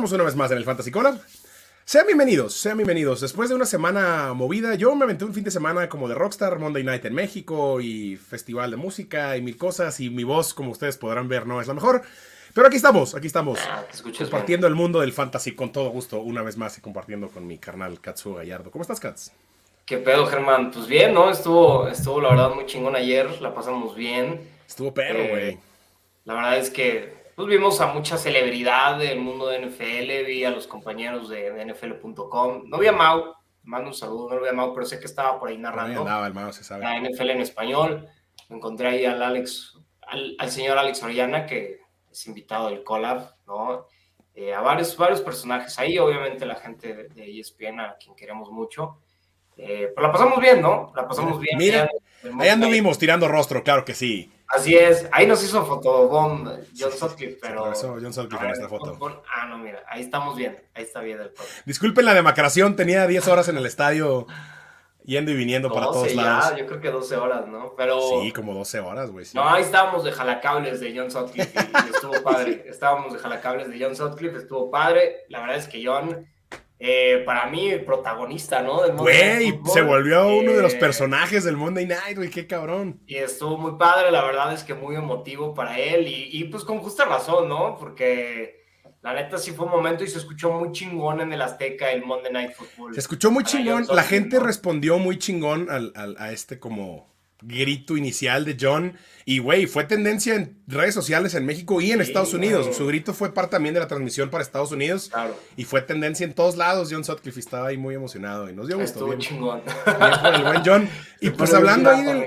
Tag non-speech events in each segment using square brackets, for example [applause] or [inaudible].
Estamos una vez más en el Fantasy Collab. Sean bienvenidos, sean bienvenidos. Después de una semana movida, yo me aventé un fin de semana como de Rockstar, Monday Night en México y festival de música y mil cosas. Y mi voz, como ustedes podrán ver, no es la mejor. Pero aquí estamos, aquí estamos. Ah, compartiendo el mundo del fantasy con todo gusto, una vez más y compartiendo con mi carnal Katsuo Gallardo. ¿Cómo estás, Kats? ¿Qué pedo, Germán? Pues bien, ¿no? Estuvo, estuvo la verdad muy chingón ayer, la pasamos bien. Estuvo perro, Eh, güey. La verdad es que pues, vimos a mucha celebridad del mundo de NFL, vi a los compañeros de, de NFL.com. No vi a Mau, mando un saludo, no lo vi a Mau, pero sé que estaba por ahí narrando andaba el mouse, se sabe. la NFL en español. Encontré ahí al Alex, al, al señor Alex Oriana, que es invitado del collab, ¿no? Eh, a varios, varios personajes ahí, obviamente la gente de, de ESPN, a quien queremos mucho. Eh, pero la pasamos bien, ¿no? La pasamos bien. Mira. Ahí anduvimos tirando rostro, claro que sí. Así es, ahí nos hizo fotobomb John Sutcliffe, pero... John Sutcliffe en esta foto. ah, no, mira, ahí estamos bien, ahí está bien el. Disculpen la demacración, tenía 10 horas en el estadio yendo y viniendo para 12 todos ya, lados. yo creo que 12 horas, ¿no? Pero... Sí, como 12 horas, güey. sí. No, ahí estábamos de jalacables de John Sutcliffe y, y estuvo padre. [laughs] Estábamos de jalacables de John Sutcliffe, estuvo padre. La verdad es que John, eh, para mí, protagonista, ¿no? Del Güey, Football, se volvió uno de los eh, personajes del Monday Night, güey, qué cabrón. Y estuvo muy padre, la verdad es que muy emotivo para él y, y, pues con justa razón, ¿no? Porque la neta sí fue un momento y se escuchó muy chingón en el Azteca el Monday Night Football. Se escuchó muy chingón, la gente respondió muy chingón al, al- a este como grito inicial de John. Y, güey, fue tendencia en redes sociales en México y en Sí, Estados Unidos. Su grito fue parte también de la transmisión para Estados Unidos. Claro, Y fue tendencia en todos lados. John Sutcliffe estaba ahí muy emocionado y nos dio gusto. estuvo Bien, chingón. bien por el buen John. Y pues hablando ahí del,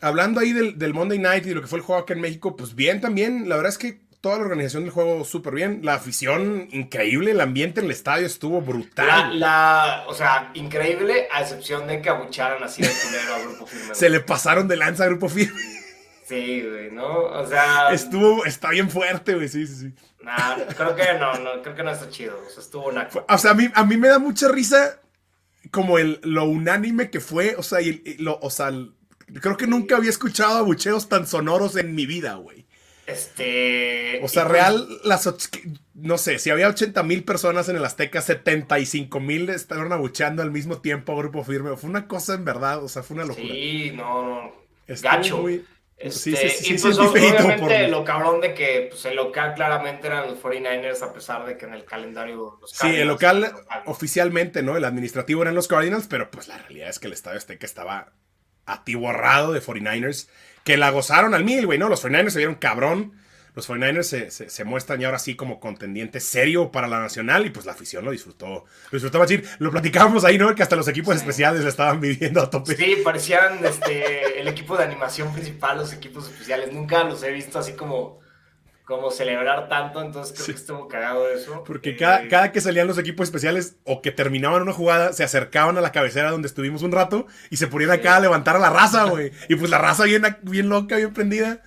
hablando ahí del, del Monday Night y de lo que fue el juego acá en México, pues bien también. La verdad es que toda la organización del juego súper bien. La afición increíble. El ambiente en el estadio estuvo brutal. la, o sea, increíble, a excepción de que abucharan así de culero a Grupo Firme. Se le pasaron de lanza a Grupo Firme. Sí, güey, ¿no? O sea, Estuvo, está bien fuerte, güey. Sí, sí, sí. nah, creo que no, no, creo que no está chido. O sea, estuvo naco. O sea, a mí, a mí me da mucha risa como el, lo unánime que fue. O sea, y, y lo, o sea, el- creo que nunca había escuchado abucheos tan sonoros en mi vida, güey. Este. O sea, pues, real, las no sé, si había 80 mil personas en el Azteca, 75 mil estaban abucheando al mismo tiempo a Grupo Firme. Fue una cosa en verdad, o sea, fue una locura. Sí, no, no. Estuvo gacho. muy- Este, sí, sí, sí, y pues obviamente por- lo cabrón de que pues, el local claramente eran los 49ers, a pesar de que en el calendario los Sí, el local eran local. oficialmente, ¿no? El administrativo eran los Cardinals, pero pues la realidad es que el Estadio Azteca estaba atiborrado de 49ers, que la gozaron al mil, güey, ¿no? Los 49ers se vieron cabrón. Los 49ers se, se- se muestran ya ahora sí como contendiente serio para la nacional y pues la afición lo disfrutó. Lo disfrutó machín. Lo platicábamos ahí, ¿no? Que hasta los equipos Sí. especiales le estaban viviendo a tope. Sí, parecían este, el equipo de animación principal, los equipos especiales. Nunca los he visto así como, como celebrar tanto, entonces creo Sí. que estuvo cagado eso. Porque Eh, cada, cada que salían los equipos especiales o que terminaban una jugada, se acercaban a la cabecera donde estuvimos un rato y se ponían acá a levantar a la raza, güey. Y pues la raza bien, bien loca, bien prendida.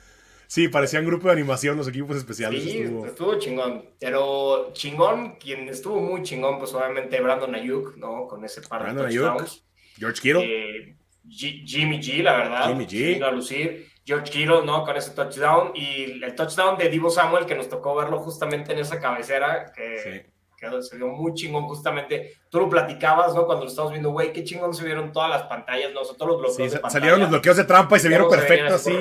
Sí, parecían grupo de animación los equipos especiales. Sí, estuvo- estuvo chingón. Pero chingón, quien estuvo muy chingón, pues obviamente Brandon Ayuk, ¿no? Con ese par Brandon de Ayuk, touchdowns. George Kittle. Eh, Jimmy G, la verdad. Jimmy G. vino a lucir. George Kittle, ¿no? Con ese touchdown. Y el touchdown de Divo Samuel, que nos tocó verlo justamente en esa cabecera, que Sí. se vio muy chingón justamente. Tú lo platicabas, ¿no? Cuando lo estábamos viendo, güey, qué chingón se vieron todas las pantallas, ¿no? O sea, todos los bloqueos Sí, de sa- pantalla. salieron los bloqueos de trampa y se vieron se perfectos, sí.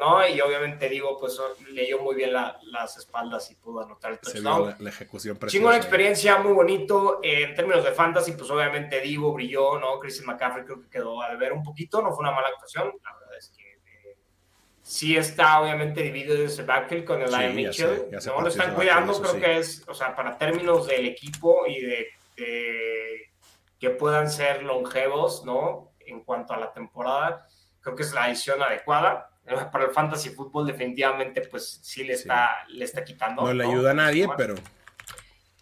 ¿no? Y obviamente digo, pues leyó muy bien la- las espaldas y pudo anotar el Se touchdown. vio la, la ejecución preciosa. Chingona experiencia, muy bonito. Eh, en términos de fantasy, pues obviamente Divo brilló, ¿no? Christian McCaffrey creo que quedó a deber un poquito, no fue una mala actuación. La verdad es que eh, sí está obviamente dividido ese backfield con el Sí, Mitchell. sé, no lo están cuidando, creo eso que es, o sea, para términos del equipo y de, de que puedan ser longevos, ¿no? En cuanto a la temporada, creo que es la decisión adecuada. [laughs] Para el fantasy fútbol definitivamente pues sí le Sí. está, le está quitando. No le ayuda a nadie, Más. pero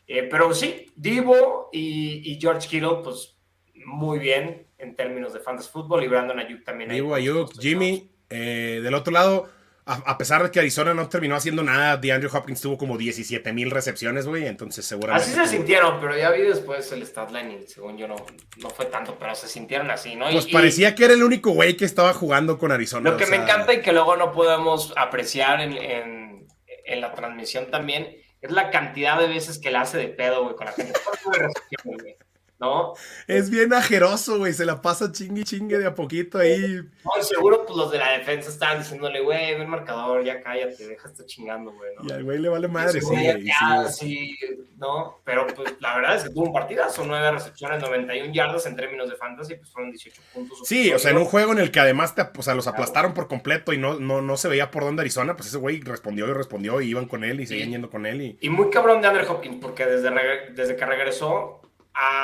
Eh, pero sí, Divo y, y George Kittle, pues muy bien en términos de fantasy fútbol y Brandon Ayuk también. Divo Ayuk. Jimmy. Eh, del otro lado, a, a pesar de que Arizona no terminó haciendo nada, DeAndre Hopkins tuvo como 17 mil recepciones, güey. Entonces seguramente. Así se tuvo- sintieron, pero ya vi después el statline y según yo no, no fue tanto, pero se sintieron así, ¿no? Pues y parecía que era el único güey que estaba jugando con Arizona. Lo que o me encanta y que luego no podemos apreciar en, en- en la transmisión también es la cantidad de veces que la hace de pedo, güey, con la gente. [laughs] ¿no? Es bien ajeroso, güey, se la pasa chingue chingue de a poquito ahí. No, seguro pues los de la defensa estaban diciéndole, güey, ve el marcador, ya cállate, deja estar chingando, güey, ¿no? Y al güey le vale madre, sí, güey. Ya, sí, ¿no? Pero pues la verdad es que tuvo un partidazo, nueve recepciones, 91 yardas en términos de fantasy, pues fueron 18 puntos. Sí, o sea, en un juego en el que además te, o sea, los aplastaron por completo y no, no, no se veía por dónde Arizona, pues ese güey respondió y respondió y iban con él y seguían yendo con él. Y... y muy cabrón de Andrew Hopkins, porque desde, desde que regresó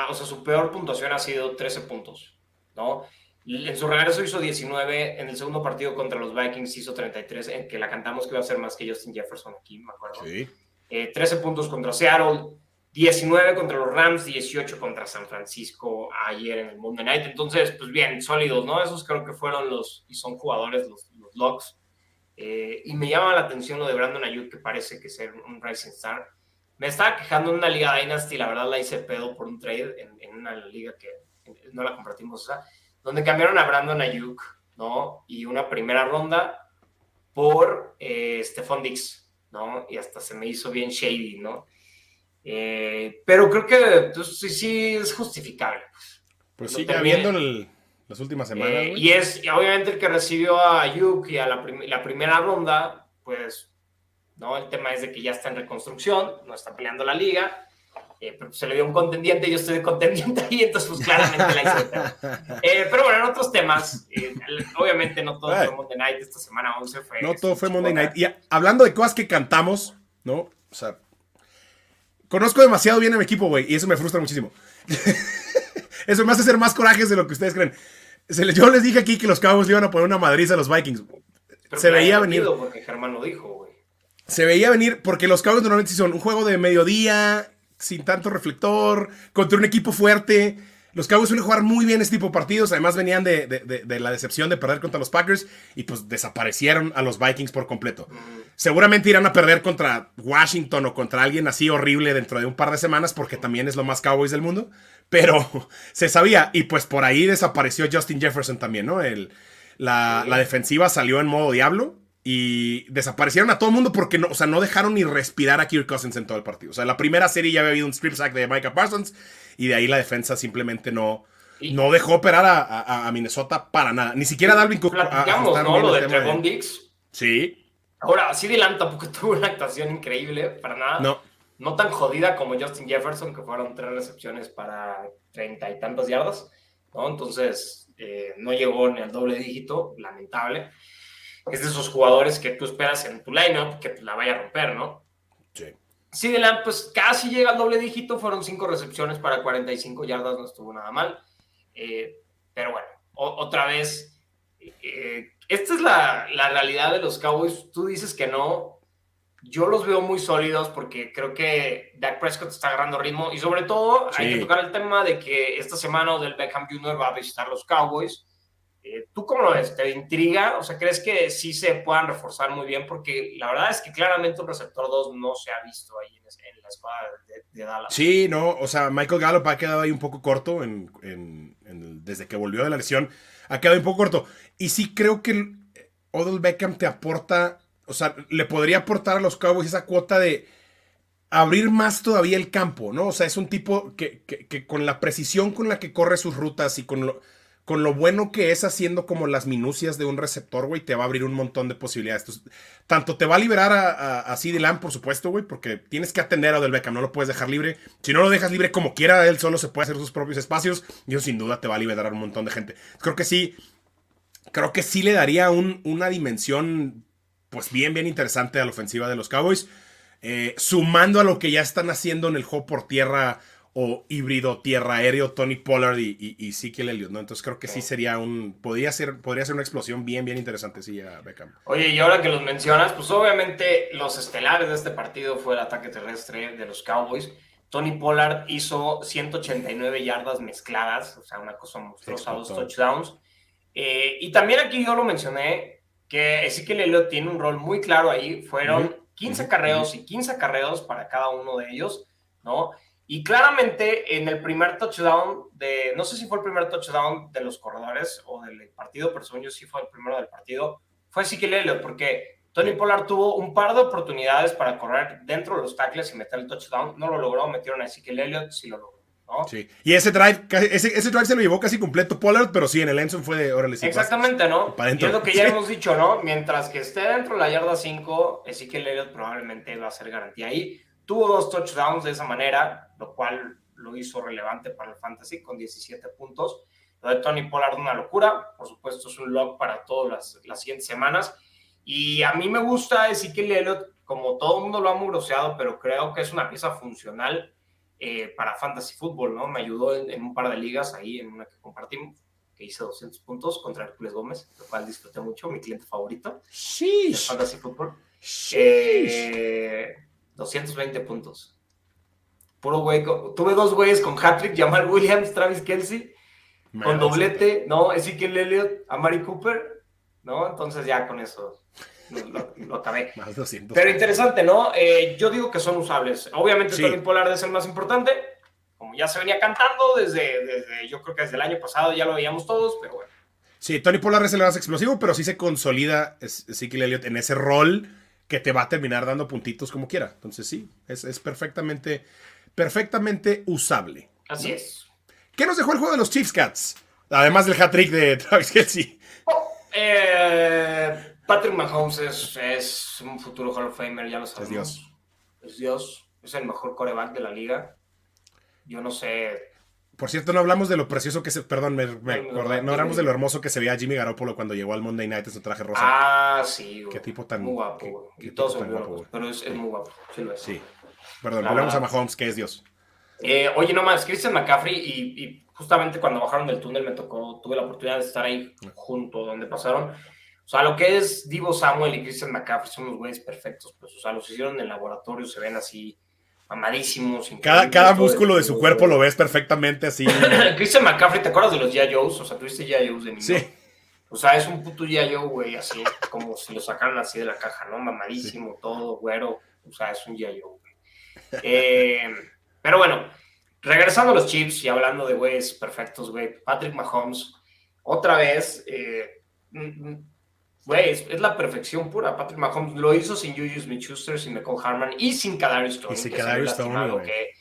o sea, su peor puntuación ha sido 13 puntos, ¿no? En su regreso hizo 19, en el segundo partido contra los Vikings hizo 33, en que la cantamos que iba a ser más que Justin Jefferson aquí, me acuerdo. Sí. 13 eh, puntos contra Seattle, 19 contra los Rams, 18 contra San Francisco ayer en el Monday Night. Entonces, pues bien, sólidos, ¿no? Esos creo que fueron los, y son jugadores, los, los Locks. Eh, y me llama la atención lo de Brandon Ayuk, que parece que ser un Rising Star. Me estaba quejando en una liga Dynasty, la verdad la hice pedo por un trade en, una liga que no la compartimos, o sea, donde cambiaron a Brandon Ayuk, ¿no? Y una primera ronda por eh, Stephon Dix, ¿no? Y hasta se me hizo bien shady, ¿no? Eh, pero creo que pues, sí, sí es justificable. Pues, sí, ya viendo las últimas semanas. Eh, y es obviamente el que recibió a Ayuk y a la, la primera ronda, pues ¿no? El tema es de que ya está en reconstrucción, no está peleando la liga, eh, pero se le dio un contendiente, yo estoy de contendiente ahí, entonces pues claramente la hice. [laughs] Eh, pero bueno, en otros temas, eh, obviamente no todo fue Monday Night, esta semana 11 fue... No todo fue Monday Night. Y hablando de cosas que cantamos, ¿no? O sea, conozco demasiado bien a mi equipo, güey, y eso me frustra muchísimo. [laughs] eso me hace hacer más corajes de lo que ustedes creen. yo les dije aquí que los Cowboys le iban a poner una madriza a los Vikings. se veía venir. Porque Germán lo dijo, se veía venir porque los Cowboys normalmente son un juego de mediodía, sin tanto reflector, contra un equipo fuerte. Los Cowboys suelen jugar muy bien este tipo de partidos. Además, venían de, la decepción de perder contra los Packers y pues desaparecieron a los Vikings por completo. Seguramente irán a perder contra Washington o contra alguien así horrible dentro de un par de semanas porque también es lo más Cowboys del mundo. Pero [laughs] se sabía y pues por ahí desapareció Justin Jefferson también, ¿no? La defensiva salió en modo diablo y desaparecieron a todo el mundo porque no, o sea, no dejaron ni respirar a Kirk Cousins en todo el partido. O sea, la primera serie ya había habido un strip sack de Micah Parsons y de ahí la defensa simplemente no, no dejó operar a, Minnesota para nada. Ni siquiera Dalvin Cook. Platicamos, ¿no? Lo de Trevon Diggs. Sí. Ahora, sí Lamb tampoco [laughs] tuvo una actuación increíble, para nada. No. No tan jodida como Justin Jefferson, que fueron tres recepciones para treinta y tantas yardas, ¿no? Entonces, eh, no llegó ni al doble dígito, lamentable es de esos jugadores que tú esperas en tu lineup que la vaya a romper, ¿no? Sí. Sí, pues casi llega al doble dígito, fueron cinco recepciones para 45 yardas, no estuvo nada mal. Eh, pero bueno, otra vez, eh, esta es la, la, realidad de los Cowboys. Tú dices que no, yo los veo muy sólidos porque creo que Dak Prescott está agarrando ritmo y sobre todo hay que tocar el tema de que esta semana del Beckham Jr. va a visitar los Cowboys eh, ¿Tú cómo lo ves? ¿Te intriga? O sea, ¿crees que sí se puedan reforzar muy bien? Porque la verdad es que claramente un receptor 2 no se ha visto ahí en, la escuadra de, Dallas. Sí, no, o sea, Michael Gallup ha quedado ahí un poco corto en, desde que volvió de la lesión. Ha quedado un poco corto. Y sí creo que Odell Beckham te aporta, o sea, le podría aportar a los Cowboys esa cuota de abrir más todavía el campo, ¿no? O sea, es un tipo que, que con la precisión con la que corre sus rutas y con lo con lo bueno que es haciendo como las minucias de un receptor, güey, te va a abrir un montón de posibilidades. tanto te va a liberar a, a, Lamb, por supuesto, güey, porque tienes que atender a Del Beckham, no lo puedes dejar libre. Si no lo dejas libre como quiera, él solo se puede hacer sus propios espacios y eso sin duda te va a liberar a un montón de gente. Creo que sí, creo que sí le daría una dimensión, pues bien, bien interesante a la ofensiva de los Cowboys. Eh, sumando a lo que ya están haciendo en el juego por tierra o híbrido tierra aéreo Tony Pollard y, y, y Elliott, ¿no? Entonces creo que sí sería un, podría ser, podría ser una explosión bien, bien interesante, sí, a Beckham. Oye, y ahora que los mencionas, pues obviamente los estelares de este partido fue el ataque terrestre de los Cowboys. Tony Pollard hizo 189 yardas mezcladas, o sea, una cosa monstruosa, dos touchdowns. Eh, y también aquí yo lo mencioné, que Ezekiel Elliott tiene un rol muy claro ahí, fueron 15 carreos y 15 carreos para cada uno de ellos, ¿no? Y claramente en el primer touchdown de, no sé si fue el primer touchdown de los corredores o del partido, pero según yo sí fue el primero del partido, fue Ezekiel Elliott, porque Tony Pollard tuvo un par de oportunidades para correr dentro de los tackles y meter el touchdown. No lo logró, metieron a Ezekiel Elliott, sí lo logró. ¿no? Sí. Y ese drive, ese, ese, drive se lo llevó casi completo Pollard, pero sí, en el Enson fue de órale. Sí, Exactamente, ¿no? Y es lo que ya sí. hemos dicho, ¿no? Mientras que esté dentro de la yarda 5, Ezekiel Elliott probablemente va a ser garantía ahí. Tuvo dos touchdowns de esa manera, lo cual lo hizo relevante para el fantasy con 17 puntos. Lo de Tony Pollard, una locura. Por supuesto, es un lock para todas las, las siguientes semanas. Y a mí me gusta Ezekiel Elliott, como todo el mundo lo ha mugroseado, pero creo que es una pieza funcional eh, para fantasy fútbol, ¿no? Me ayudó en, en, un par de ligas ahí, en una que compartimos, que hice 200 puntos contra Hércules Gómez, lo cual disfruté mucho, mi cliente favorito sí. de fantasy fútbol. Eh, 220 puntos. Puro güey, tuve dos güeyes con hat-trick, Jamal Williams, Travis Kelsey, Me con doblete, ¿no? Ezekiel Elliott, Amari Cooper, ¿no? Entonces ya con eso lo, lo acabé. [laughs] Más 200 Pero interesante, ¿no? Eh, yo digo que son usables. Obviamente, sí. Tony Pollard es el más importante. Como ya se venía cantando desde, desde, yo creo que desde el año pasado ya lo veíamos todos, pero bueno. Sí, Tony Pollard es el más explosivo, pero sí se consolida Ezekiel Elliott en ese rol que te va a terminar dando puntitos como quiera. Entonces, sí, es, es perfectamente, perfectamente usable. Así ¿no? es. ¿Qué nos dejó el juego de los Chiefs Cats? Además del hat-trick de Travis Kelsey. Oh, eh, Patrick Mahomes es, es, un futuro Hall of Famer, ya lo sabemos. Es Dios. Es Dios. Es el mejor coreback de la liga. Yo no sé. Por cierto, no hablamos de lo precioso que se. Perdón, me, me acordé. No hablamos de lo hermoso que se veía Jimmy Garoppolo cuando llegó al Monday Night en su traje rosa. Ah, sí. Güey. Qué tipo tan. Muy guapo, qué y todos son guapos. Pero es, es, muy guapo. Sí, lo es. Sí. Perdón, volvemos a Mahomes, que es Dios. Eh, oye, nomás, Christian McCaffrey y, y, justamente cuando bajaron del túnel me tocó, tuve la oportunidad de estar ahí junto donde pasaron. O sea, lo que es Divo Samuel y Christian McCaffrey son los güeyes perfectos, pues, o sea, los hicieron en el laboratorio, se ven así mamadísimos. Cada, cada músculo de su cuerpo lo ves perfectamente así. [laughs] Christian McCaffrey, ¿te acuerdas de los. Joes? O sea, tuviste. Joes de niño. Sí. O sea, es un puto. Joe, güey, así, como si lo sacaran así de la caja, ¿no? Mamadísimo, sí. todo, güero. O sea, es un. Joe, güey. Eh, pero bueno, regresando a los chips y hablando de güeyes perfectos, güey, Patrick Mahomes, otra vez, eh, güey, es, es, la perfección pura. Patrick Mahomes lo hizo sin Juju Smith-Schuster, sin Nicole Harman y sin Kadarius Toney. Y sin Kadarius Toney, que,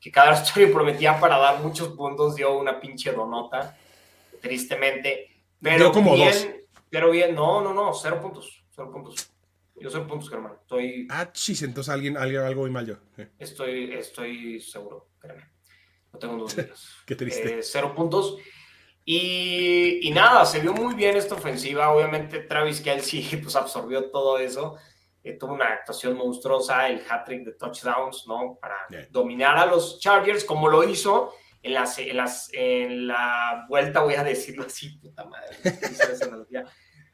que Kadarius prometía para dar muchos puntos, dio una pinche donota, tristemente. Pero dio como bien, dos. Pero bien, no, no, no, cero puntos, cero puntos. Yo soy puntos, Germán. Estoy. Ah, chis, entonces alguien, alguien algo muy mal yo. Sí. Estoy, estoy seguro, créeme. No tengo dudas. [laughs] Qué triste. Eh, cero puntos. Y, y, nada, se vio muy bien esta ofensiva. Obviamente, Travis Kelsey [laughs] pues, absorbió todo eso. Eh, tuvo una actuación monstruosa, el hat-trick de touchdowns, ¿no? Para dominar a los Chargers, como lo hizo en, las, en, las, en la vuelta, voy a decirlo así, puta madre.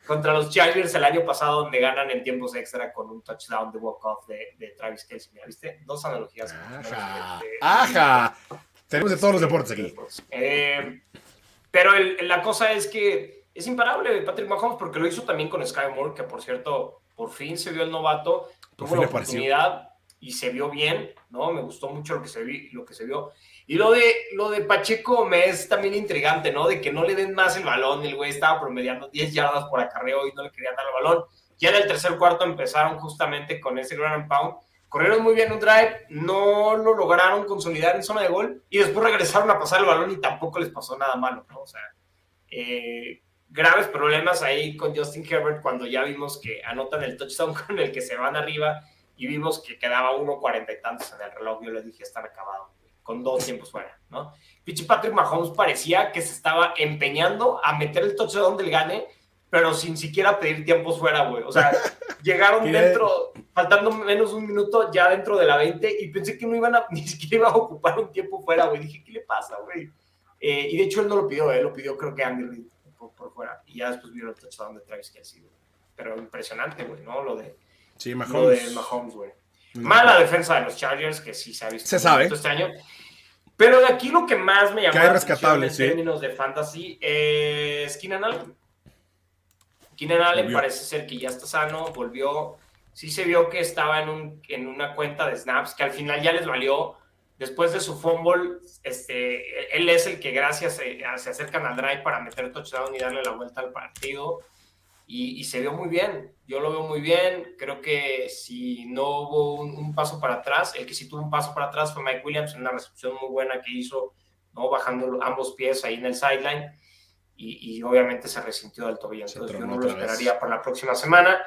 contra los Chargers el año pasado, donde ganan en tiempos extra con un touchdown de walk-off de, de, Travis Kelsey. Mira, ¿viste? Dos analogías. Ajá. De, de, Ajá. Tenemos de todos los deportes aquí. Eh, pero el, la cosa es que es imparable Patrick Mahomes porque lo hizo también con Sky Moore, que por cierto, por fin se vio el novato, tuvo la oportunidad y se vio bien, ¿no? Me gustó mucho lo que se, vi, lo que se vio. Y lo de, lo de Pacheco me es también intrigante, ¿no? De que no le den más el balón, el güey estaba promediando 10 yardas por acarreo y no le querían dar el balón. Ya en el tercer cuarto empezaron justamente con ese ground pound. Corrieron muy bien un drive, no lo lograron consolidar en zona de gol y después regresaron a pasar el balón y tampoco les pasó nada malo, ¿no? O sea, eh, graves problemas ahí con Justin Herbert cuando ya vimos que anotan el touchdown [laughs] con el que se van arriba y vimos que quedaba uno cuarenta y tantos en el reloj. Yo les dije, están acabados con dos tiempos fuera, ¿no? Pinche Patrick Mahomes parecía que se estaba empeñando a meter el touchdown del gane, pero sin siquiera pedir tiempos fuera, güey. O sea, [laughs] llegaron dentro, faltando menos un minuto, ya dentro de la 20, y pensé que no iban a, [laughs] ni siquiera iba a ocupar un tiempo fuera, güey. Dije, ¿qué le pasa, güey? Eh, y de hecho él no lo pidió, él lo pidió creo que Andy por, por, fuera, y ya después vieron el touchdown de Travis Kelsey, güey. Pero impresionante, güey, ¿no? Lo de, sí, Mahomes. Lo de Mahomes, güey. Mala defensa de los Chargers, que sí se ha visto se sabe. este año. Pero de aquí lo que más me llamó la atención en sí. términos de fantasy es Keenan Allen. Keenan Allen volvió. parece ser que ya está sano, volvió. Sí se vio que estaba en, un, en una cuenta de snaps que al final ya les valió. Después de su fumble, este, él es el que gracias se, se acercan al drive para meter touchdown y darle la vuelta al partido. y, se vio muy bien. Yo lo veo muy bien. Creo que si no hubo un, paso para atrás, el que sí tuvo un paso para atrás fue Mike Williams en una recepción muy buena que hizo, ¿no? bajando ambos pies ahí en el sideline. Y, obviamente se resintió del tobillo. Entonces yo no lo esperaría para la próxima semana.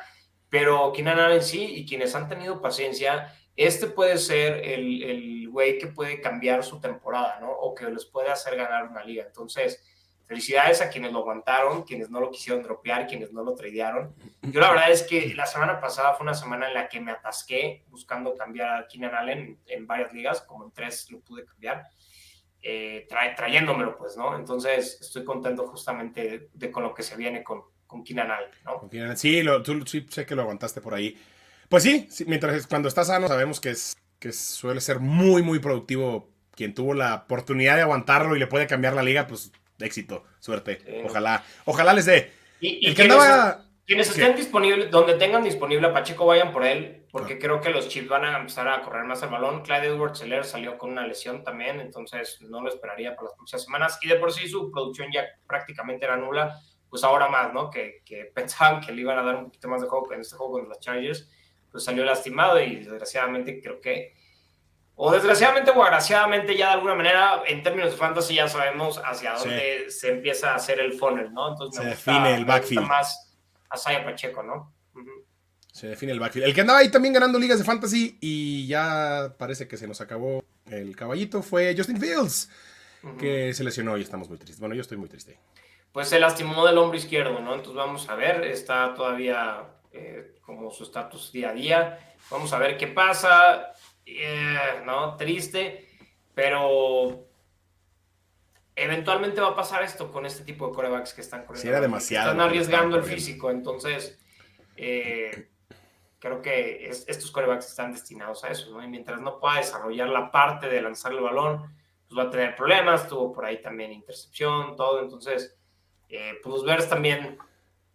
Pero Keenan Allen sí, y quienes han tenido paciencia, este puede ser el güey que puede cambiar su temporada, ¿no? O que les puede hacer ganar una liga. Entonces, Felicidades a quienes lo aguantaron, quienes no lo quisieron dropear, quienes no lo tradearon. Yo la verdad es que la semana pasada fue una semana en la que me atasqué buscando cambiar a Keenan Allen en varias ligas, como en tres lo pude cambiar, eh, trayéndomelo pues, ¿no? Entonces estoy contento justamente de, con lo que se viene con, con Keenan Allen, ¿no? sí, lo, tú sí sé que lo aguantaste por ahí. Pues sí, mientras cuando está sano sabemos que, es, que suele ser muy, muy productivo quien tuvo la oportunidad de aguantarlo y le puede cambiar la liga, pues éxito, suerte. Ojalá, ojalá les dé. Y, el que andaba... Quienes estén disponibles, donde tengan disponible a Pacheco, vayan por él, porque ah. creo que los Chiefs van a empezar a correr más el balón. Clyde Edwards Seller salió con una lesión también, entonces no lo esperaría para las próximas semanas. Y de por sí su producción ya prácticamente era nula, pues ahora más, ¿no? Que, que [laughs] pensaban que le iban a dar un poquito más de juego en este juego con los Chargers, pues salió lastimado y desgraciadamente creo que o desgraciadamente o agraciadamente ya de alguna manera en términos de fantasy ya sabemos hacia dónde se empieza a hacer el funnel, ¿no? Entonces se define el backfield. más a Saya Pacheco, ¿no? Se define el backfield. El que andaba ahí también ganando ligas de fantasy y ya parece que se nos acabó el caballito fue Justin Fields, que se lesionó y estamos muy tristes. Bueno, yo estoy muy triste. Pues se lastimó del hombro izquierdo, ¿no? Entonces vamos a ver, está todavía eh, como su estatus día a día. Vamos a ver qué pasa ¿no? Triste, pero eventualmente va a pasar esto con este tipo de corebacks que están corriendo. era demasiado. Están arriesgando el físico, entonces eh, creo que estos corebacks están destinados a eso, ¿no? Y mientras no pueda desarrollar la parte de lanzar el balón, pues va a tener problemas, tuvo por ahí también intercepción, todo, entonces, eh, pues los Bears también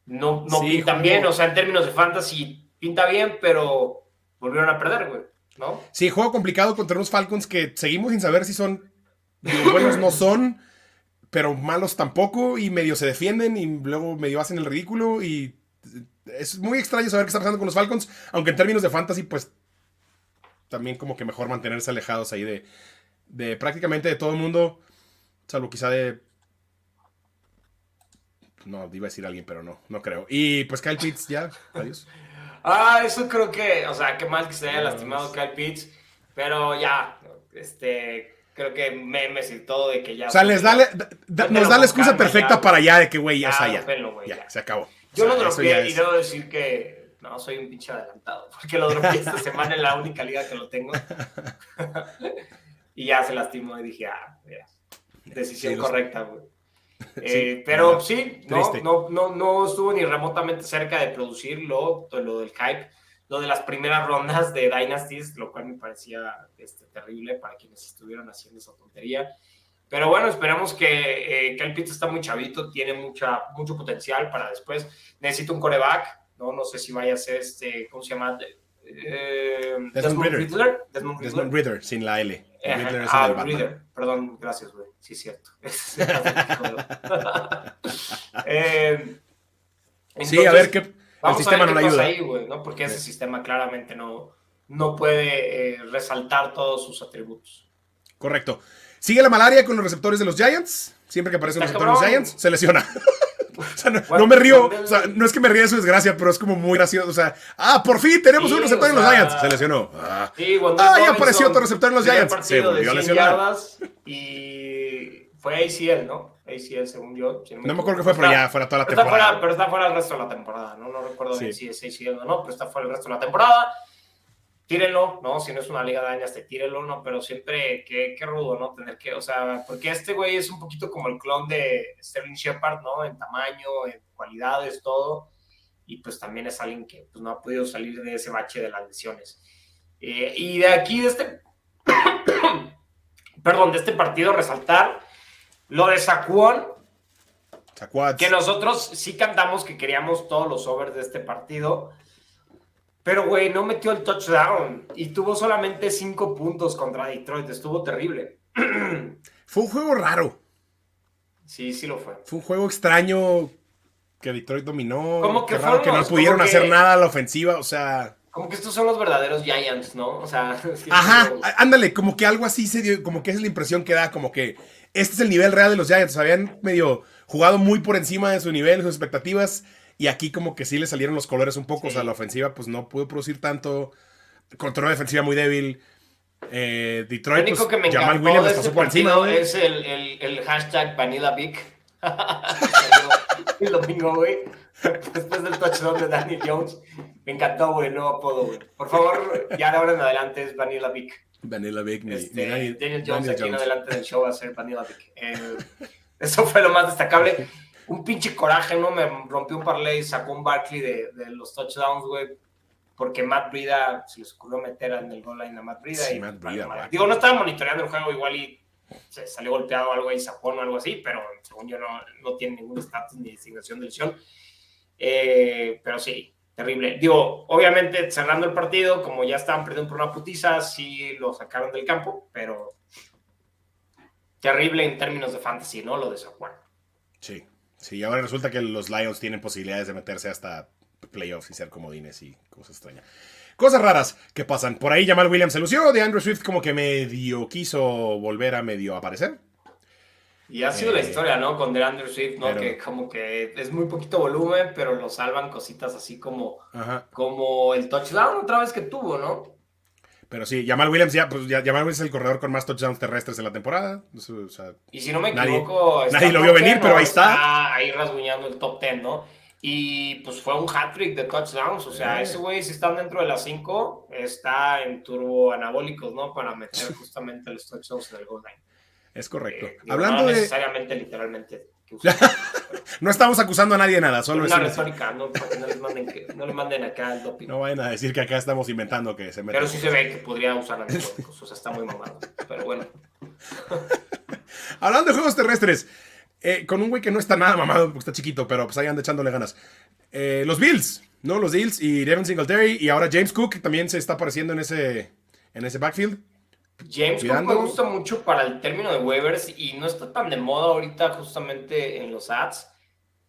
no, no pintan bien, o sea, en términos de fantasy pinta bien, pero volvieron a perder, güey. ¿no? Sí, juego complicado contra unos Falcons que seguimos sin saber si son buenos no son, pero malos tampoco, y medio se defienden y luego medio hacen el ridículo y es muy extraño saber qué está pasando con los Falcons, aunque en términos de fantasy, pues también como que mejor mantenerse alejados ahí de, de prácticamente de todo el mundo, salvo quizá de... No, iba a decir alguien, pero no, no creo. Y pues Kyle Pitts ya, adiós. Ah, eso creo que, o sea, qué mal que se haya lastimado Kyle Pitts, pero ya, este, creo que memes y todo de que ya. O sea, les da, nos da la excusa perfecta para ya de que, güey, ya, está, ya, ya, se acabó. Yo lo dropeé y debo decir que no, soy un pinche adelantado, [laughs] porque lo dropeé esta [laughs] semana en la única liga que lo tengo. [laughs] y ya se lastimó y dije, ah, mira, decisión correcta, güey. Eh, pero sí, no, no, no, estuvo ni remotamente cerca de producir lo, lo del hype, lo de las primeras rondas de Dynasties, lo cual me parecía este, terrible para quienes estuvieron haciendo esa tontería. Pero bueno, esperamos que eh, Kyle Pitts está muy chavito, tiene mucha, mucho potencial para después. Necesita un coreback, ¿no? No sé si vaya a ser este, ¿cómo se llama? Eh, Desmond, Riddler. Desmond, Riddler. sin la L. Riddler ah, Riddler. Perdón, gracias, güey. Sí, cierto. [laughs] [laughs] eh, sí, a ver qué. El sistema no le ayuda. Ahí, güey, ¿no? Porque ese sistema claramente no, no puede eh, resaltar todos sus atributos. Correcto. Sigue la malaria con los receptores de los Giants. Siempre que aparecen los receptores de los Giants, se lesiona. [laughs] O sea, no, me río, o sea, no es que me ríe de su desgracia, pero es como muy gracioso. O sea, ah, por fin tenemos un receptor en los Giants. Se lesionó. Ah, ah ya apareció otro receptor en los Giants. Se volvió a lesionar. Y fue ACL, ¿no? ACL, según yo. no me acuerdo que fue, pero ya fuera toda la temporada. Está fuera, pero está fuera el resto de la temporada, ¿no? No recuerdo si es ACL o no, pero está fuera el resto de la temporada tírenlo, ¿no? Si no es una liga de años, te tírenlo, ¿no? Pero siempre, qué, qué rudo, ¿no? Tener que, o sea, porque este güey es un poquito como el clon de Sterling Shepard, ¿no? En tamaño, en cualidades, todo. Y pues también es alguien que pues, no ha podido salir de ese bache de las lesiones. Eh, y de aquí, de este, [coughs] perdón, de este partido, resaltar lo de Saquon. Que nosotros sí cantamos que queríamos todos los overs de este partido pero, güey, no metió el touchdown y tuvo solamente cinco puntos contra Detroit. Estuvo terrible. [clears throat] Fue un juego raro. Sí, sí lo fue. Fue un juego extraño que Detroit dominó. Como que que no pudieron hacer nada a la ofensiva, o sea. Como que estos son los verdaderos Giants, ¿no? O sea, [laughs] Ajá, ándale, como que algo así se dio, como que es la impresión que da, como que este es el nivel real de los Giants. Habían medio jugado muy por encima de su nivel, sus expectativas, y aquí como que sí le salieron los colores un poco, o sea, la ofensiva pues no pudo producir tanto, control defensiva muy débil. Eh, Detroit, pues, que me Jamal Williams pasó por encima. Es el, el, el hashtag Vanilla Vic. [laughs] el domingo, güey. Después del touchdown de Danny Jones. Me encantó, güey, el nuevo apodo, güey. Por favor, ya de ahora en adelante es Vanilla Vic. Vanilla Vic. Este, Daniel Jones aquí en adelante del show va a ser Vanilla Vic. Eh, eso fue lo más destacable. [laughs] Un pinche coraje, ¿no? Me rompió un parlay, sacó un Barkley de, de los touchdowns, güey porque Matt Brida se les ocurrió meter en el goal line a Matt Brida. y, Matt Brida, Digo, no estaba monitoreando el juego, igual y se salió golpeado algo ahí, sapón o algo así, pero según yo no, no tiene ningún estatus ni designación de lesión. Eh, pero sí, terrible. Digo, obviamente cerrando el partido, como ya estaban perdiendo por una putiza, sí lo sacaron del campo, pero terrible en términos de fantasy, ¿no? Lo de Juan. Sí, sí, ahora resulta que los Lions tienen posibilidades de meterse hasta playoffs y ser comodines y cosas extrañas. Cosas raras que pasan. Por ahí Jamal Williams se lució, de Andrew Swift como que medio quiso volver a medio aparecer. Y ha sido la eh, historia, ¿no? Con DeAndre Swift, ¿no? que como que es muy poquito volumen, pero lo salvan cositas así como, como el touchdown otra vez que tuvo, ¿no? Pero sí, Jamal Williams ya, pues Jamal Williams es el corredor con más touchdowns terrestres en la temporada. y si no me equivoco, nadie, lo vio venir, pero ahí está. Ahí rasguñando el top 10, ¿no? Y pues fue un hat-trick de touchdowns. O sea, ese güey, si están dentro de las 5, está en turbo anabólicos, ¿no? Para meter [laughs] justamente los touchdowns en el goal line. Es correcto. Eh, Hablando no necesariamente, literalmente. [laughs] no estamos acusando a nadie de nada, solo es una retórica, no, no, les manden no le manden acá el doping. No vayan a decir que acá estamos inventando que se meten. Pero sí se ve que podría usar [laughs] anabólicos, o sea, está muy mamado. Pero bueno. [laughs] Hablando de juegos terrestres, eh, con un güey que no está nada mamado porque está chiquito, pero pues ahí anda echándole ganas. Eh, los Bills, ¿no? Los Bills y Devin Singletary y ahora James Cook también se está apareciendo en ese, en ese backfield. James Cook me gusta mucho para el término de waivers y no está tan de moda ahorita justamente en los ads,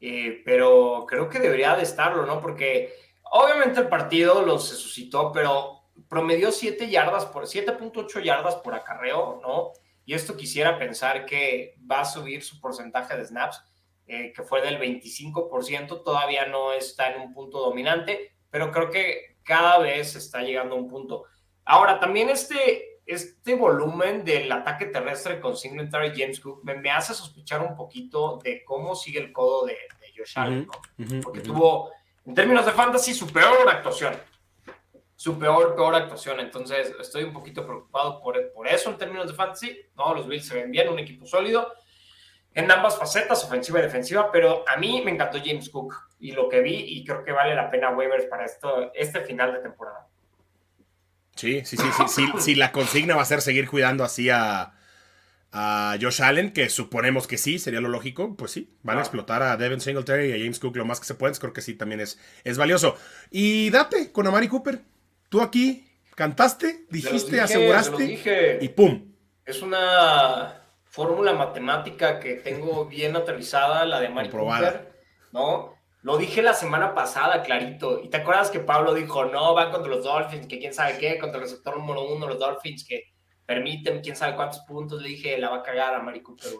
eh, pero creo que debería de estarlo, ¿no? Porque obviamente el partido lo se suscitó, pero promedió 7 yardas por 7.8 yardas por acarreo, ¿no? y esto quisiera pensar que va a subir su porcentaje de snaps, eh, que fue del 25%, todavía no está en un punto dominante, pero creo que cada vez está llegando a un punto. Ahora, también este, este volumen del ataque terrestre con Singletary James Cook me, hace sospechar un poquito de cómo sigue el codo de, Josh Allen, porque tuvo, en términos de fantasy, su peor actuación su peor, peor actuación. Entonces, estoy un poquito preocupado por, por eso en términos de fantasy. No, los Bills se ven bien, un equipo sólido en ambas facetas, ofensiva y defensiva, pero a mí me encantó James Cook y lo que vi y creo que vale la pena waivers para esto, este final de temporada. Sí, sí, sí, sí, sí, la consigna va a ser seguir cuidando así a, a Josh Allen, que suponemos que sí, sería lo lógico, pues sí, van a explotar a Devin Singletary y a James Cook lo más que se pueden, creo que sí también es, es valioso. Y date con Amari Cooper, Tú aquí cantaste, dijiste, aseguraste y ¡pum! Es una fórmula matemática que tengo bien aterrizada, la de Mari Cooper, ¿no? Lo dije la semana pasada, clarito. ¿Y te acuerdas que Pablo dijo, no, van contra los Dolphins, que quién sabe qué, contra el receptor número uno, los Dolphins, que permiten quién sabe cuántos puntos? Le dije, la va a cagar a Mari Cooper,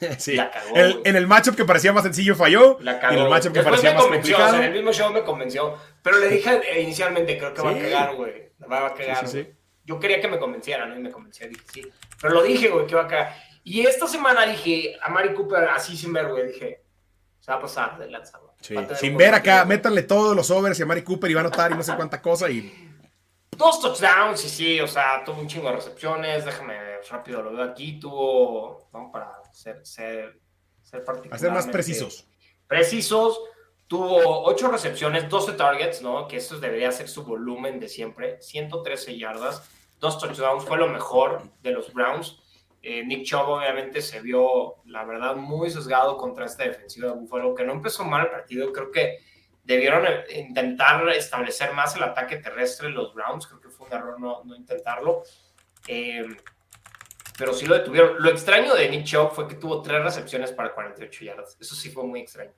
[laughs] Sí. en el matchup que parecía más sencillo falló. La cagó. Y en el matchup que parecía más complicado. en el mismo show me convenció. Pero le dije [laughs] inicialmente, creo que va a cagar, güey. Va a cagar. Yo quería que me convenciera, ¿no? Y me convenció, dije, sí. Pero lo dije, güey, que va a cagar. Y esta semana dije, a Mari Cooper, así sin ver, güey, dije, se va a pasar de lanza, Sin ver acá, métanle todos los overs y a Mari Cooper y va a notar y no sé cuánta cosa y... Dos touchdowns, y sí, o sea, tuvo un chingo de recepciones, déjame rápido, lo veo aquí, tuvo, vamos para ser, ser, ser A ser más precisos. Precisos, tuvo 8 recepciones, 12 targets, ¿no? Que esto debería ser su volumen de siempre, 113 yardas, dos touchdowns, fue lo mejor de los Browns. Eh, Nick Chubb obviamente se vio, la verdad, muy sesgado contra esta defensiva de Buffalo, que no empezó mal el partido, creo que debieron eh, intentar establecer más el ataque terrestre los Browns, creo que fue un error no, no intentarlo. Eh, pero sí lo detuvieron. Lo extraño de Nick Chubb fue que tuvo tres recepciones para 48 yardas. Eso sí fue muy extraño.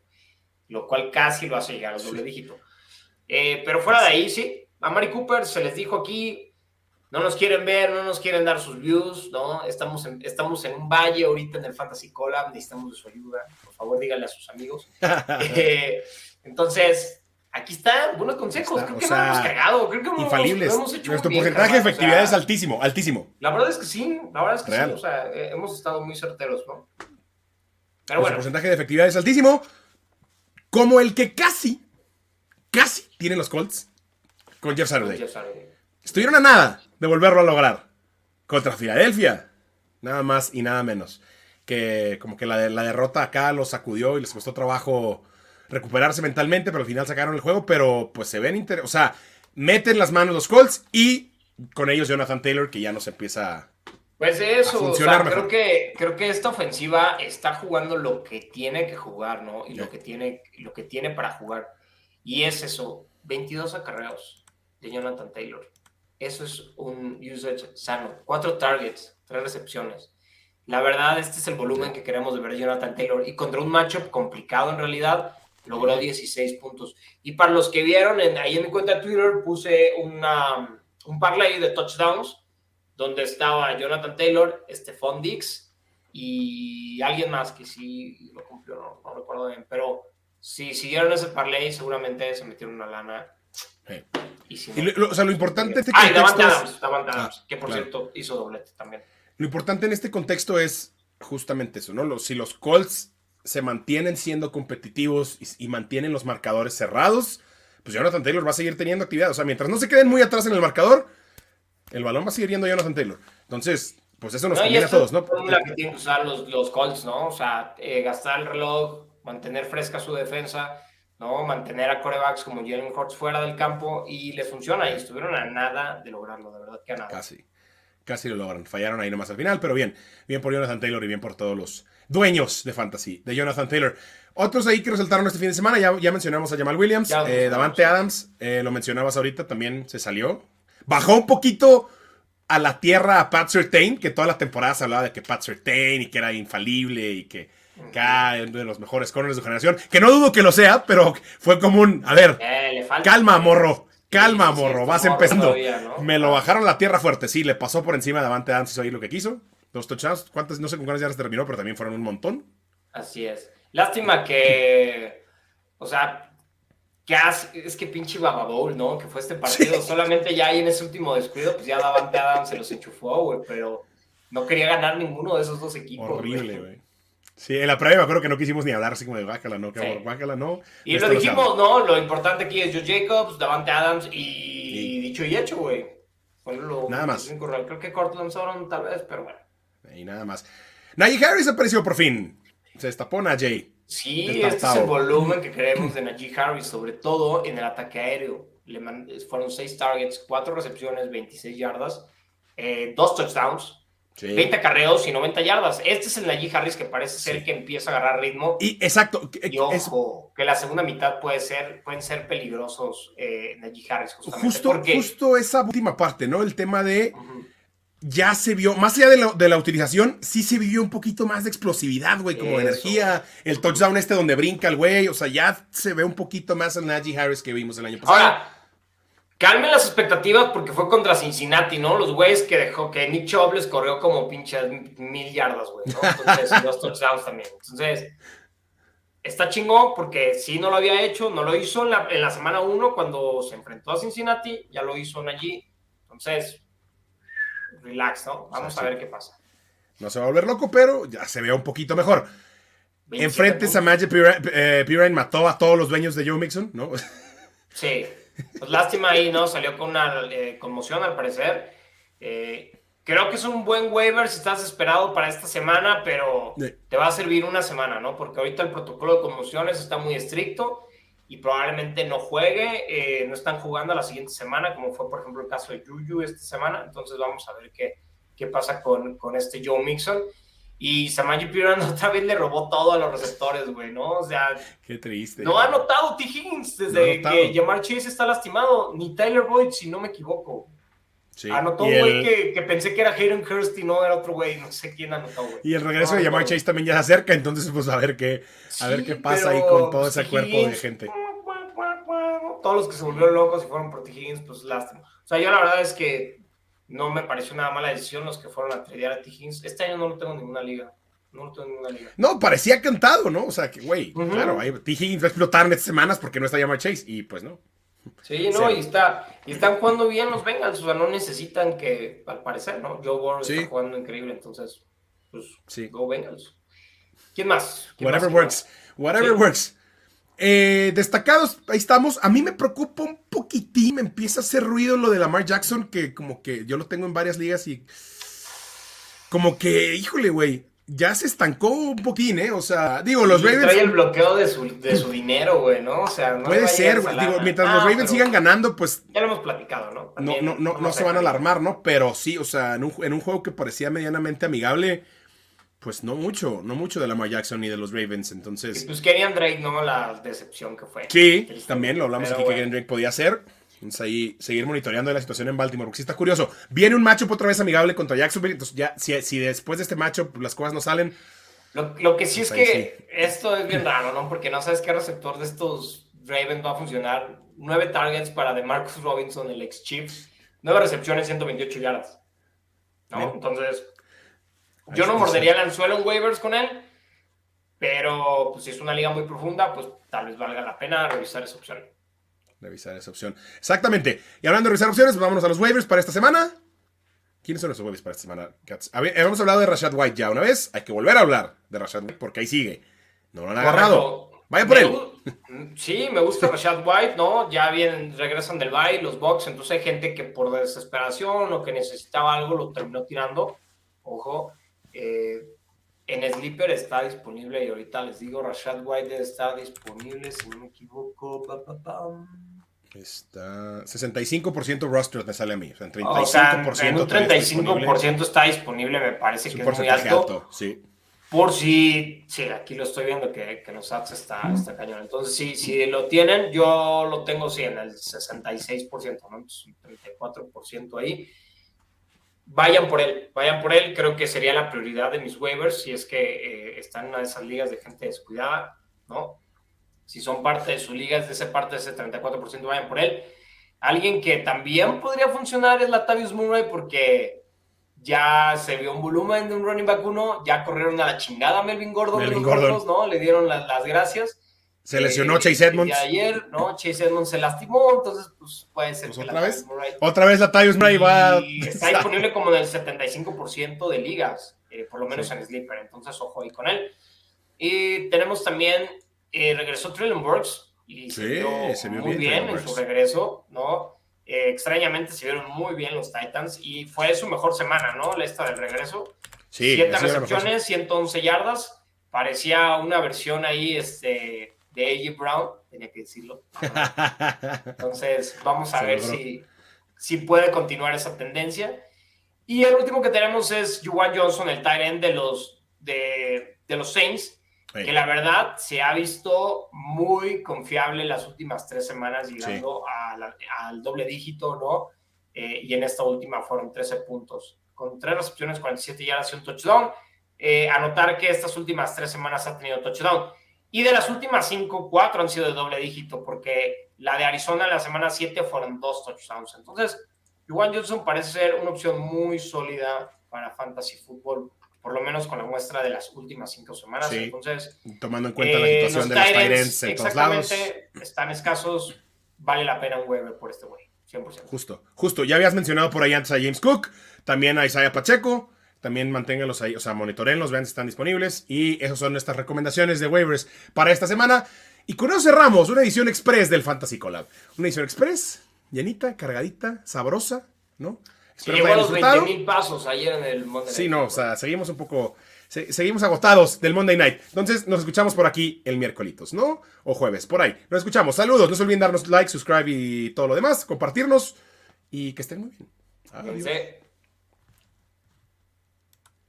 lo cual casi lo hace llegar al doble dígito. Eh, pero fuera de ahí, sí, a Mari Cooper se les dijo aquí, no nos quieren ver, no nos quieren dar sus views, ¿no? Estamos en, estamos en un valle ahorita en el Fantasy Collab, necesitamos de su ayuda. Por favor, díganle a sus amigos. [laughs] Eh, entonces, aquí están, buenos consejos. creo que hemos cagado, creo que hemos, infalibles. hecho Nuestro porcentaje de efectividad es altísimo, altísimo. La verdad es que sí, la verdad es que sí, o sea, eh, hemos estado muy certeros, ¿no? Pero bueno. porcentaje de efectividad es altísimo, como el que casi, casi tienen los Colts con Jeff Saturday. Estuvieron a nada de volverlo a lograr contra Filadelfia. Nada más y nada menos. Que como que la, la derrota acá los sacudió y les costó trabajo recuperarse mentalmente, pero al final sacaron el juego. Pero pues se ven O sea, meten las manos los Colts y con ellos Jonathan Taylor, que ya no se empieza pues eso, o sea, creo que, creo que esta ofensiva está jugando lo que tiene que jugar, ¿no? Y lo, que tiene, lo que tiene para jugar. Y es eso, 22 acarreos de Jonathan Taylor. Eso es un usage sano. Cuatro targets, tres recepciones. La verdad, este es el volumen que queremos de ver Jonathan Taylor. Y contra un matchup complicado en realidad, logró 16 puntos. Y para los que vieron, ahí en mi cuenta de Twitter puse una, un parlay de touchdowns, donde estaba Jonathan Taylor, Stephon Dix y alguien más que sí lo cumplió, no, recuerdo bien. Pero si siguieron ese parlay, seguramente se metieron una lana lo, o sea, lo importante en este contexto. que por cierto hizo doblete también. Lo importante en este contexto es justamente eso, ¿no? si los Colts se mantienen siendo competitivos y, mantienen los marcadores cerrados, pues Jonathan Taylor va a seguir teniendo actividad. O sea, mientras no se queden muy atrás en el marcador, el balón va a seguir yendo a Jonathan Taylor. Entonces, pues eso nos conviene a todos, ¿no? la que tienen que usar los, los Colts, ¿no? O sea, eh, gastar el reloj, mantener fresca su defensa ¿no? Mantener a corebacks como Jalen Hurts fuera del campo y le funciona y estuvieron a nada de lograrlo, de verdad que a nada. Casi, casi lo logran. Fallaron ahí nomás al final, pero bien, bien por Jonathan Taylor y bien por todos los dueños de Fantasy, de Jonathan Taylor. Otros ahí que resaltaron este fin de semana, ya, ya mencionamos a Jamal Williams, eh, Davante Adams, eh, lo mencionabas ahorita, también se salió. Bajó un poquito a la tierra a Pat Surtain, que toda la temporada se hablaba de que Pat Surtain y que era infalible y que Acá, uno de los mejores corners de su generación. Que no dudo que lo sea, pero fue como un. A ver, eh, calma, morro. Calma, morro. Vas empezando. Me lo bajaron la tierra fuerte. Sí, le pasó por encima de Avante Adams y lo que quiso. Dos touchdowns. ¿Cuántas? No sé con cuántas yardas terminó, pero también fueron un montón. Así es. Lástima que. O sea, que es que pinche Baba ¿no? Que fue este partido. Solamente ya ahí en ese último descuido, pues ya Davante Adams se los enchufó, güey. Pero no quería ganar ninguno de esos dos equipos. Horrible, güey. Sí, en la previa me acuerdo que no quisimos ni hablar así como de bájala, no, que no. Y lo dijimos, no, lo importante aquí es Joe Jacobs, Davante Adams y, dicho y hecho, güey. nada más. Creo que Cortland Soron tal vez, pero bueno. Y nada más. Najee Harris apareció por fin. Se destapó Najee. Sí, este es el volumen que queremos de Najee Harris, sobre todo en el ataque aéreo. Le fueron seis targets, cuatro recepciones, 26 yardas, eh, dos touchdowns 20 carreos y 90 yardas. Este es el Najee Harris que parece ser que empieza a agarrar ritmo. Y exacto. Y ojo, que la segunda mitad puede ser, pueden ser peligrosos eh, Najee Harris. Justo, justo esa última parte, ¿no? El tema de. Ya se vio, más allá de la, utilización, sí se vio un poquito más de explosividad, güey, como energía. El touchdown este donde brinca el güey, o sea, ya se ve un poquito más el Najee Harris que vimos el año pasado. Ahora, calmen las expectativas porque fue contra Cincinnati, ¿no? Los güeyes que dejó que Nick Chubb les corrió como pinches mil yardas, güey, ¿no? Entonces, [laughs] dos touchdowns también. Entonces, está chingón porque sí no lo había hecho, no lo hizo en la, en la semana uno cuando se enfrentó a Cincinnati, ya lo hizo en allí. Entonces, relax, ¿no? Vamos a ver qué pasa. No se va a volver loco, pero ya se ve un poquito mejor. Enfrente, Samaje eh, Pirine mató a todos los dueños de Joe Mixon, ¿no? Sí. Pues lástima ahí, ¿no? Salió con una eh, conmoción al parecer. Eh, creo que es un buen waiver si estás esperado para esta semana, pero te va a servir una semana, ¿no? Porque ahorita el protocolo de conmociones está muy estricto y probablemente no juegue, eh, no están jugando la siguiente semana, como fue por ejemplo el caso de Juju esta semana. Entonces vamos a ver qué, qué pasa con, con este Joe Mixon. Y Samaji Piran [laughs] otra vez le robó todo a los receptores, güey, ¿no? O sea. Qué triste. No ha notado T. Higgins desde que Jamar Chase está lastimado, ni Tyler Boyd, si no me equivoco. Anotó un güey que, pensé que era Hayden Hurst y no era otro güey, no sé quién anotó, güey. Y el regreso de Jamar Chase también ya se acerca, entonces pues a ver qué, a ver qué pasa ahí con todo ese cuerpo de gente. Todos los que se volvieron locos y fueron por T. Higgins, pues lástima. O sea, yo la verdad es que no me pareció una mala decisión los que fueron a tradear a T. Higgins. Este año no lo tengo en ninguna liga. No lo tengo en ninguna liga. No, parecía cantado, ¿no? O sea, que, güey, claro, T. Higgins va a explotar en estas semanas porque no está Jamar Chase y pues no. Sí, [laughs] no, y, está, y están jugando bien los Bengals, o sea, no necesitan que, al parecer, ¿no? Joe Burrow está jugando increíble, entonces, pues, sí. go Bengals. ¿Quién más? Whatever works, whatever works. Eh, destacados, ahí estamos. A mí me preocupa un poquitín, me empieza a hacer ruido lo de Lamar Jackson, que como que yo lo tengo en varias ligas y como que, híjole, güey, ya se estancó un poquín, ¿eh? O sea, digo, los Ravens. Trae el bloqueo de su, de su dinero, güey, ¿no? O sea, no Puede ser, digo, mientras los ah, Ravens sigan ganando, pues. Ya lo hemos platicado, ¿no? no, no, no, no se van a alarmar, ¿no? Pero sí, o sea, en un, en un juego que parecía medianamente amigable, pues no mucho, no mucho de Lamar Jackson ni de los Ravens, entonces. pues Kenyan Drake, ¿no? La decepción que fue. Sí, también lo hablamos aquí que Kenyan Drake podía ser. Entonces ahí seguir monitoreando la situación en Baltimore, porque sí está curioso. Viene un matchup otra vez amigable contra Jacksonville, entonces ya, si, si después de este matchup las cosas no salen, lo, que sí es que esto es bien raro, ¿no? Porque no sabes qué receptor de estos Ravens va a funcionar. Nueve targets para de Marcus Robinson, el ex Chiefs. Nueve recepciones, 128 yardas. ¿No? Entonces, yo no mordería el anzuelo en waivers con él, pero pues, si es una liga muy profunda, pues tal vez valga la pena revisar esa opción. Revisar esa opción. Exactamente. Y hablando de revisar opciones, vámonos a los waivers para esta semana. ¿Quiénes son los waivers para esta semana, Cats? Hemos hablado de Rashad White ya una vez. Hay que volver a hablar de Rashad White porque ahí sigue. No lo han agarrado. Vaya por él. Sí, me gusta [laughs] Rashad White, ¿no? Ya vienen, regresan del bye los Bucks. Entonces hay gente que por desesperación o que necesitaba algo lo terminó tirando. Ojo. Eh, en Sleeper está disponible y ahorita les digo, Rashad White está disponible, si no me equivoco. Está 65% roster me sale a mí. O sea, 35%, un 35% está disponible, me parece que es muy alto. sí. Por si, sí, aquí lo estoy viendo que, que los ads está, está cañón. Entonces, si, si lo tienen, yo lo tengo sí en el 66%, ¿no? Entonces, un 34% ahí. Vayan por él, vayan por él. Creo que sería la prioridad de mis waivers si es que eh, están en una de esas ligas de gente descuidada, ¿no? si son parte de su liga, es de esa parte de ese 34%, vayan por él. Alguien que también podría funcionar es Latavius Murray porque ya se vio un volumen de un running back uno, ya corrieron a la chingada Melvin Gordon, Melvin Gordon. ¿no? Le dieron las, gracias. Se lesionó eh, Chase Edmonds. Ayer, ¿no? Chase Edmonds se lastimó, entonces pues puede ser pues otra vez. Otra vez Latavius Murray va está disponible como en el 75% de ligas, eh, por lo menos en Sleeper, entonces ojo ahí con él. Y tenemos también eh, regresó Trillian Burks y se, vio muy bien, en su regreso, ¿no? Extrañamente se vieron muy bien los Titans y fue su mejor semana, ¿no? La esta del regreso. Sí, Siete recepciones, 111 yardas. Parecía una versión ahí este, de A.J. Brown, tenía que decirlo. [laughs] Entonces, vamos a ver si, si puede continuar esa tendencia. Y el último que tenemos es Juwan Johnson, el tight end de los, de, de los Saints que la verdad se ha visto muy confiable las últimas tres semanas, llegando al doble dígito, ¿no? Eh, y en esta última fueron 13 puntos, con tres recepciones, 47 yardas y un touchdown. Eh, anotar que estas últimas tres semanas ha tenido touchdown. Y de las últimas cinco, cuatro han sido de doble dígito, porque la de Arizona en la semana 7 fueron dos touchdowns. Entonces, Juan Johnson parece ser una opción muy sólida para fantasy fútbol por lo menos con la muestra de las últimas cinco semanas. Entonces, tomando en cuenta la eh, situación de los Tyrants en todos lados. Están escasos, vale la pena un web por este güey, 100%. Justo, justo. Ya habías mencionado por ahí antes a James Cook, también a Isaiah Pacheco. También manténganlos ahí, o sea, monitorenlos, vean si están disponibles. Y esas son nuestras recomendaciones de waivers para esta semana. Y con eso cerramos una edición express del Fantasy Collab. Una edición express, llenita, cargadita, sabrosa, ¿no? Llegó a los 20 mil pasos ayer en el Monday Night. Sí, no, o sea, seguimos un poco. seguimos agotados del Monday Night. Entonces, nos escuchamos por aquí el miércoles, ¿no? O jueves, por ahí. Nos escuchamos. Saludos. No se olviden darnos like, subscribe y todo lo demás. Compartirnos. Y que estén muy bien. Adiós.